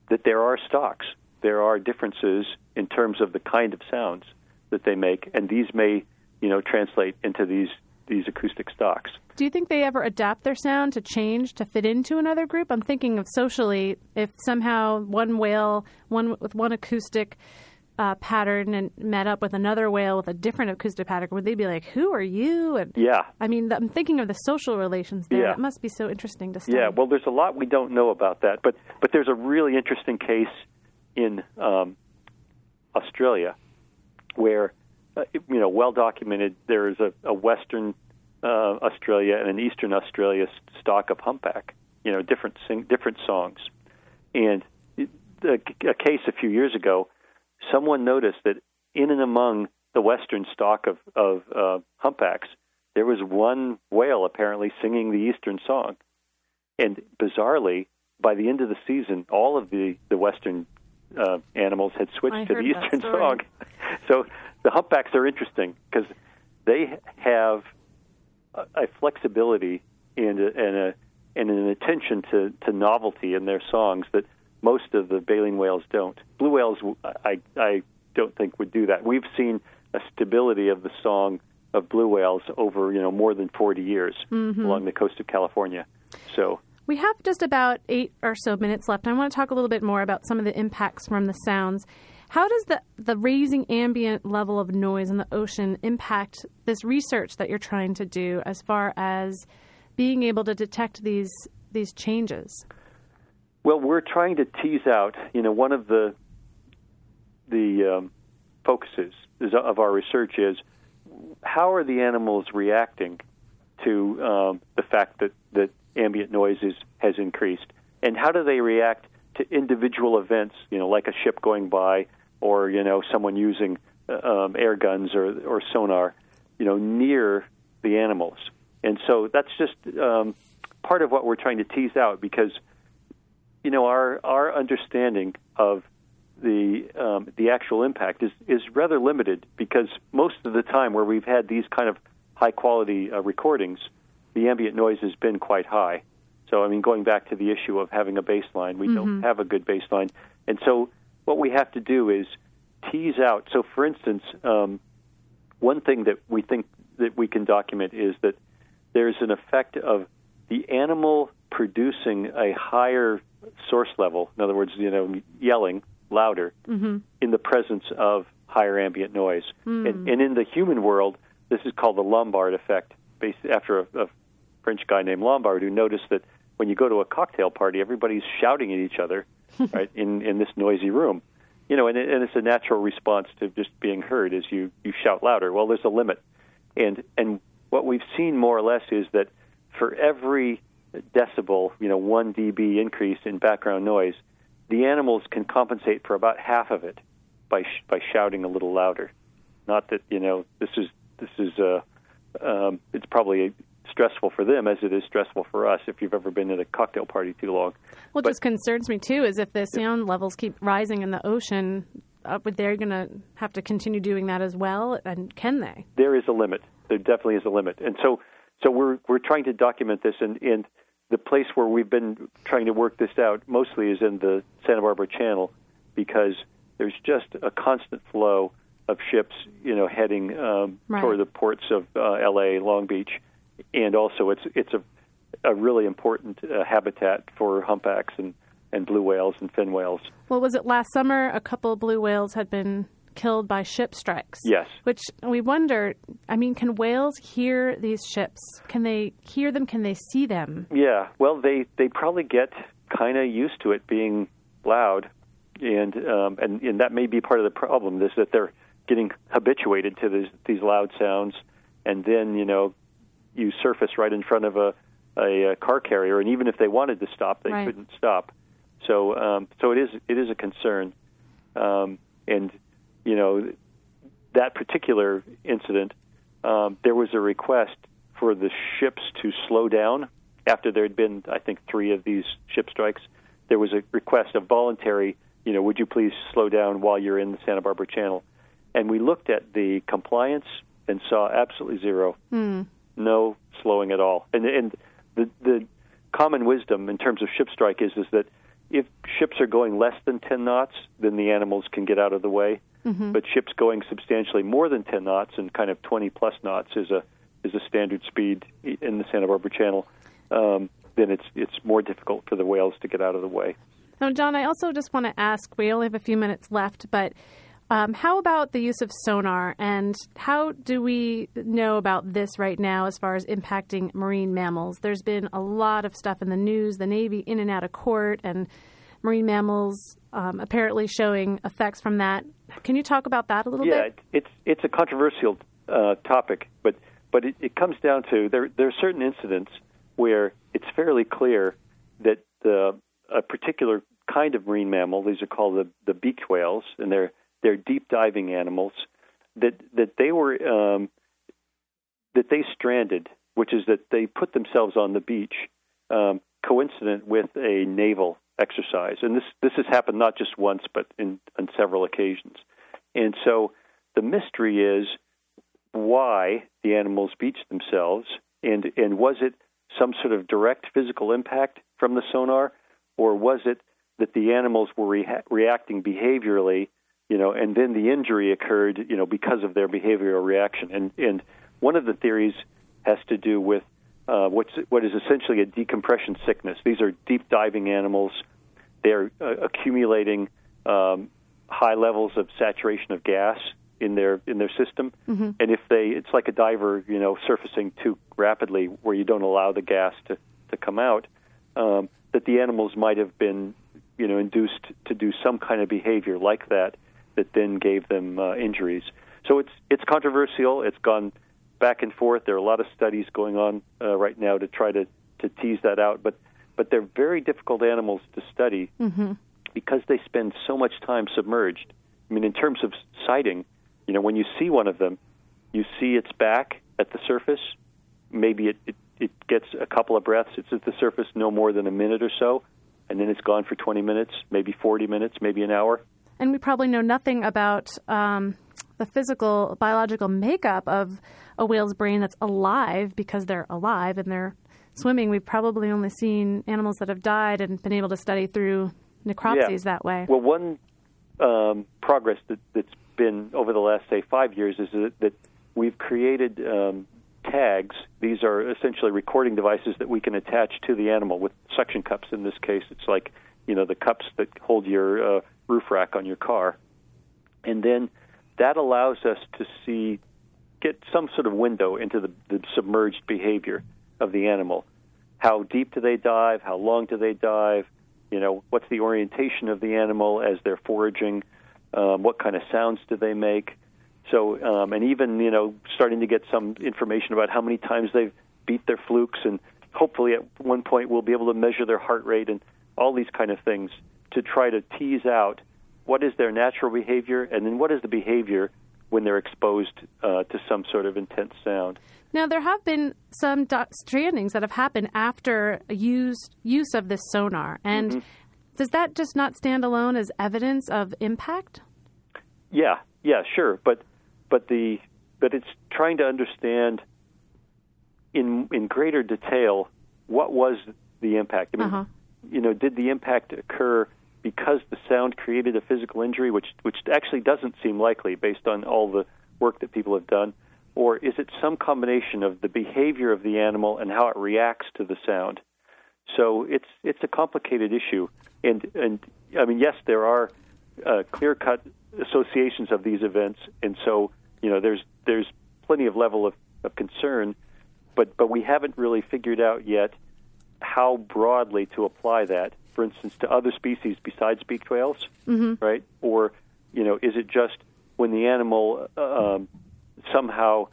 that there are stocks. There are differences in terms of the kind of sounds that they make, and these may, you know, translate into these these acoustic stocks. Do you think they ever adapt their sound to change to fit into another group? I'm thinking of socially, if somehow one whale, one with one acoustic uh, pattern, and met up with another whale with a different acoustic pattern, would they be like, "Who are you?" And Yeah, I mean, I'm thinking of the social relations there. Yeah. It must be so interesting to study. Yeah, well, there's a lot we don't know about that, but but there's a really interesting case in um, Australia where uh, you know well documented there is a, a Western uh, Australia and an Eastern Australia stock of humpback. You know, different sing, different songs, and a, a case a few years ago, someone noticed that in and among the Western stock of of uh, humpbacks, there was one whale apparently singing the Eastern song. And bizarrely, by the end of the season, all of the the western uh, animals had switched I to the eastern [laughs] song. So the humpbacks are interesting because they have a, a flexibility and a, and a and an attention to, to novelty in their songs that most of the baleen whales don't. Blue whales, I I don't think would do that. We've seen a stability of the song of blue whales over you know more than 40 years Mm-hmm. along the coast of California. So We have just about eight or so minutes left. I want to talk a little bit more about some of the impacts from the sounds. How does the, the raising ambient level of noise in the ocean impact this research that you're trying to do as far as being able to detect these these changes? Well, we're trying to tease out. You know, one of the the um, focuses of our research is how are the animals reacting to um, the fact that that ambient noise is, has increased, and how do they react to individual events? You know, like a ship going by, or you know, someone using uh, um, air guns or or sonar. You know, near the animals, and so that's just um, part of what we're trying to tease out because you know our our understanding of the um, the actual impact is is rather limited because most of the time where we've had these kind of high quality uh, recordings, the ambient noise has been quite high. So I mean, going back to the issue of having a baseline, we don't have a good baseline, and so what we have to do is tease out. So, for instance, um, one thing that we think that we can document is that there's an effect of the animal producing a higher source level. In other words, you know, yelling louder in the presence of higher ambient noise. And, and in the human world, this is called the Lombard effect, based after a, a French guy named Lombard who noticed that when you go to a cocktail party, everybody's shouting at each other, [laughs] right, in in this noisy room. You know, and, it, and it's a natural response to just being heard as you you shout louder. Well, there's a limit, and and what we've seen more or less is that for every decibel, you know, one dB increase in background noise, the animals can compensate for about half of it by sh- by shouting a little louder. Not that you know this is this is uh, um, it's probably stressful for them as it is stressful for us if you've ever been at a cocktail party too long. What But- just concerns me too is if the sound levels keep rising in the ocean, uh, they're going to have to continue doing that as well, and can they? there is a limit. There definitely is a limit, and so so we're we're trying to document this, and and the place where we've been trying to work this out mostly is in the Santa Barbara Channel, because there's just a constant flow of ships, you know, heading um, Right. toward the ports of uh, L.A., Long Beach, and also it's it's a a really important uh, habitat for humpbacks and and blue whales and fin whales. Well, was it last summer? A couple of blue whales had been killed by ship strikes. Yes. Which we wonder. I mean, can whales hear these ships? Can they hear them? Can they see them? Yeah, well, they they probably get kind of used to it being loud, and um, and and that may be part of the problem is that they're getting habituated to these these loud sounds, and then you know you surface right in front of a a, a car carrier, and even if they wanted to stop, they Right. couldn't stop. So um, so it is it is a concern, um, and you know that particular incident, um, there was a request for the ships to slow down after there had been, I think, three of these ship strikes. There was a request, of voluntary, you know, would you please slow down while you're in the Santa Barbara Channel? And we looked at the compliance and saw absolutely zero, no slowing at all. And and the the common wisdom in terms of ship strike is is that if ships are going less than 10 knots, then the animals can get out of the way. But ships going substantially more than 10 knots and kind of 20 plus knots is a is a standard speed in the Santa Barbara Channel. Um, then it's it's more difficult for the whales to get out of the way. Now, John, I also just want to ask. We only have a few minutes left, but um, how about the use of sonar, and how do we know about this right now as far as impacting marine mammals? There's been a lot of stuff in the news, the Navy in and out of court, and marine mammals um, apparently showing effects from that. Can you talk about that a little yeah, bit? it, it's it's a controversial uh, topic, but but it, it comes down to there there are certain incidents where it's fairly clear that the a particular kind of marine mammal, these are called the the beaked whales, and they're they're deep diving animals that that they were um, that they stranded, which is that they put themselves on the beach, um, coincident with a naval exercise, and this this has happened not just once but in on several occasions, and so the mystery is why the animals beached themselves, and and was it some sort of direct physical impact from the sonar, or was it that the animals were rea- reacting behaviorally, you know, and then the injury occurred, you know, because of their behavioral reaction. And and one of the theories has to do with uh, what's what is essentially a decompression sickness. These are deep diving animals. They're uh, accumulating um, high levels of saturation of gas in their in their system, mm-hmm. and if they, it's like a diver, you know, surfacing too rapidly where you don't allow the gas to to come out. Um, that the animals might have been, you know, induced to do some kind of behavior like that that then gave them uh, injuries. So it's it's controversial. It's gone back and forth. There are a lot of studies going on uh, right now to try to to tease that out, but but they're very difficult animals to study mm-hmm. because they spend so much time submerged. I mean, in terms of sighting, you know, when you see one of them, you see its back at the surface. Maybe it, it, it gets a couple of breaths. It's at the surface no more than a minute or so, and then it's gone for 20 minutes, maybe 40 minutes, maybe an hour. And we probably know nothing about um, the physical, biological makeup of a whale's brain that's alive because they're alive and they're swimming. We've probably only seen animals that have died and been able to study through necropsies yeah. that way. Well, one um, progress that, that's been over the last, say, five years is that, that we've created um, tags. These are essentially recording devices that we can attach to the animal with suction cups. In this case, it's like you know the cups that hold your uh, roof rack on your car, and then that allows us to see get some sort of window into the, the submerged behavior of the animal. How deep do they dive? How long do they dive? You know, what's the orientation of the animal as they're foraging? Um, what kind of sounds do they make? So, um, and even you know, starting to get some information about how many times they've beat their flukes, and hopefully at one point we'll be able to measure their heart rate and all these kind of things to try to tease out what is their natural behavior, and then what is the behavior when they're exposed uh, to some sort of intense sound. Now, there have been some do- strandings that have happened after use use of this sonar, and mm-hmm. does that just not stand alone as evidence of impact? Yeah, yeah, sure, but but the but it's trying to understand in in greater detail what was the impact. I mean, uh-huh. you know, did the impact occur because the sound created a physical injury, which which actually doesn't seem likely based on all the work that people have done, or is it some combination of the behavior of the animal and how it reacts to the sound? So it's it's a complicated issue, and and I mean yes, there are uh, clear cut associations of these events, and so you know there's there's plenty of level of, of concern, but but we haven't really figured out yet how broadly to apply that for instance, to other species besides beaked whales, mm-hmm. right? Or, you know, is it just when the animal uh, um, somehow,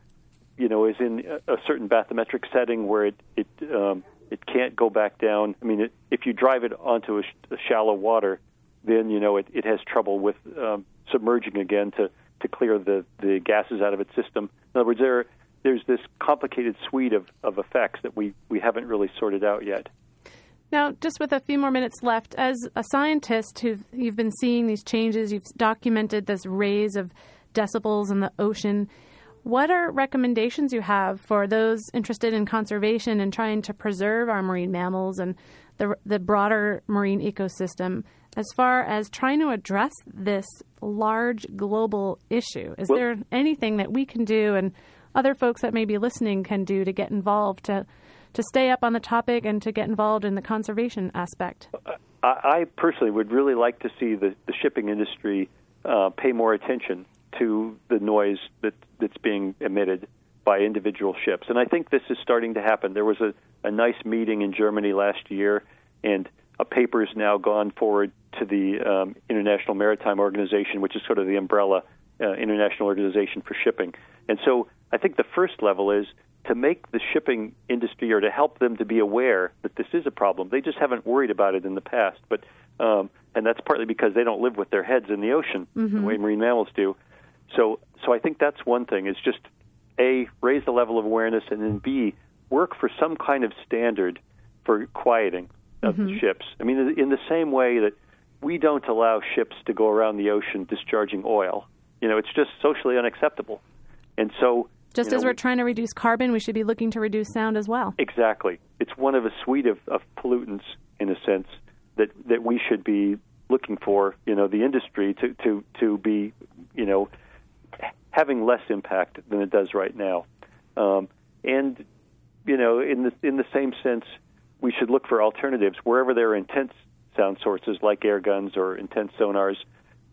you know, is in a certain bathymetric setting where it it um, it can't go back down? I mean, it, if you drive it onto a, sh- a shallow water, then you know it, it has trouble with um, submerging again to to clear the the gases out of its system. In other words, there there's this complicated suite of, of effects that we, we haven't really sorted out yet. Now, just with a few more minutes left, as a scientist who you've been seeing these changes, you've documented this raise of decibels in the ocean. What are recommendations you have for those interested in conservation and trying to preserve our marine mammals and the, the broader marine ecosystem as far as trying to address this large global issue? Is well, there anything that we can do and other folks that may be listening can do to get involved to to stay up on the topic and to get involved in the conservation aspect? I, personally would really like to see the, the shipping industry uh, pay more attention to the noise that, that's being emitted by individual ships. And I think this is starting to happen. There was a, a nice meeting in Germany last year, and a paper has now gone forward to the um, International Maritime Organization, which is sort of the umbrella uh, international organization for shipping. And so I think the first level is to make the shipping industry or to help them to be aware that this is a problem. They just haven't worried about it in the past, but um, and that's partly because they don't live with their heads in the ocean mm-hmm. the way marine mammals do. So, so I think that's one thing. Is just a raise the level of awareness, and then b work for some kind of standard for quieting of mm-hmm. the ships. I mean, in the same way that we don't allow ships to go around the ocean discharging oil. You know, it's just socially unacceptable. And so just you as know, we're trying to reduce carbon, we should be looking to reduce sound as well. Exactly. It's one of a suite of, of pollutants, in a sense, that, that we should be looking for you know the industry to to to be you know having less impact than it does right now. Um, and you know, in the in the same sense, we should look for alternatives wherever there are intense sound sources like air guns or intense sonars.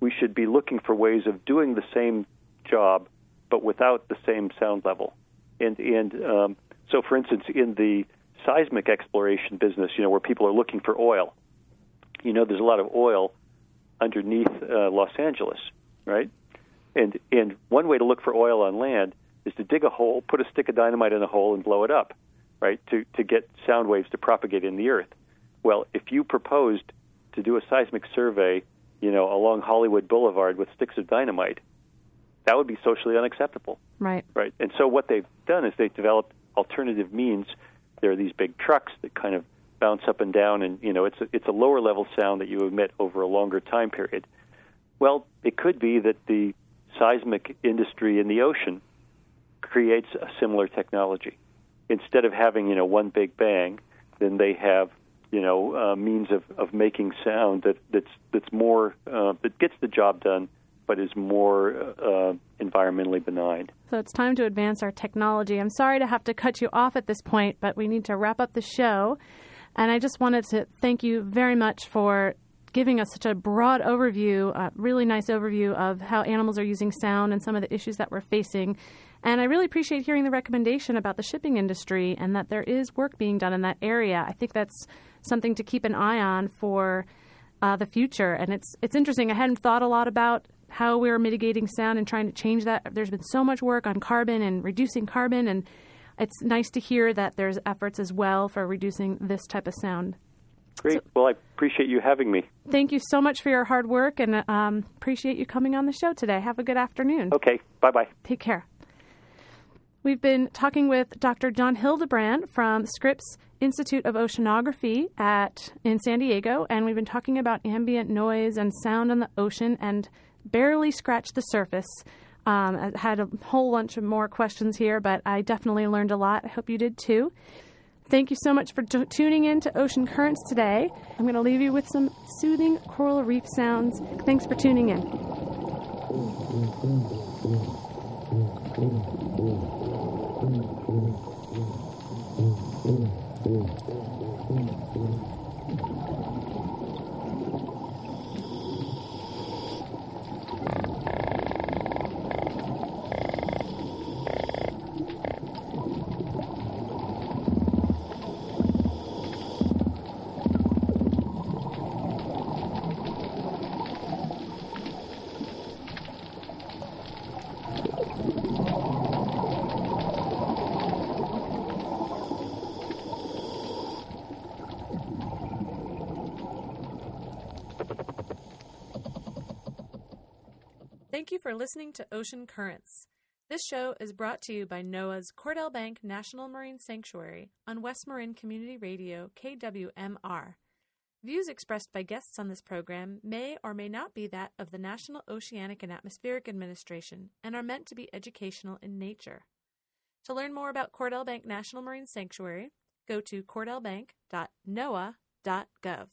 We should be looking for ways of doing the same job, but without the same sound level. And and um, so, for instance, in the seismic exploration business, you know, where people are looking for oil, you know, there's a lot of oil underneath uh, Los Angeles, right? And and one way to look for oil on land is to dig a hole, put a stick of dynamite in a hole, and blow it up, right? To to get sound waves to propagate in the earth. Well, if you proposed to do a seismic survey, you know, along Hollywood Boulevard with sticks of dynamite, that would be socially unacceptable. Right. Right. And so what they've done is they've developed alternative means. There are these big trucks that kind of bounce up and down, and you know, it's a, it's a lower level sound that you emit over a longer time period. Well, it could be that the seismic industry in the ocean creates a similar technology. Instead of having you know one big bang, then they have you know uh, means of, of making sound that that's that's more uh, that gets the job done, but is more uh, environmentally benign. So it's time to advance our technology. I'm sorry to have to cut you off at this point, but we need to wrap up the show. And I just wanted to thank you very much for giving us such a broad overview, a really nice overview of how animals are using sound and some of the issues that we're facing. And I really appreciate hearing the recommendation about the shipping industry and that there is work being done in that area. I think that's something to keep an eye on for uh, the future. And it's it's interesting. I hadn't thought a lot about how we're mitigating sound and trying to change that. There's been so much work on carbon and reducing carbon, and it's nice to hear that there's efforts as well for reducing this type of sound. Great. So, well, I appreciate you having me. Thank you so much for your hard work and um, appreciate you coming on the show today. Have a good afternoon. Okay. Bye bye. Take care. We've been talking with Dr. John Hildebrand from Scripps Institute of Oceanography at in San Diego, and we've been talking about ambient noise and sound on the ocean, and barely scratched the surface. Um, I had a whole bunch of more questions here, but I definitely learned a lot. I hope you did too. Thank you so much for t- tuning in to Ocean Currents today. I'm going to leave you with some soothing coral reef sounds. Thanks for tuning in. For listening to Ocean Currents. This show is brought to you by NOAA's Cordell Bank National Marine Sanctuary on West Marin Community Radio KWMR. Views expressed by guests on this program may or may not be that of the National Oceanic and Atmospheric Administration and are meant to be educational in nature. To learn more about Cordell Bank National Marine Sanctuary, go to cordellbank.noaa.gov.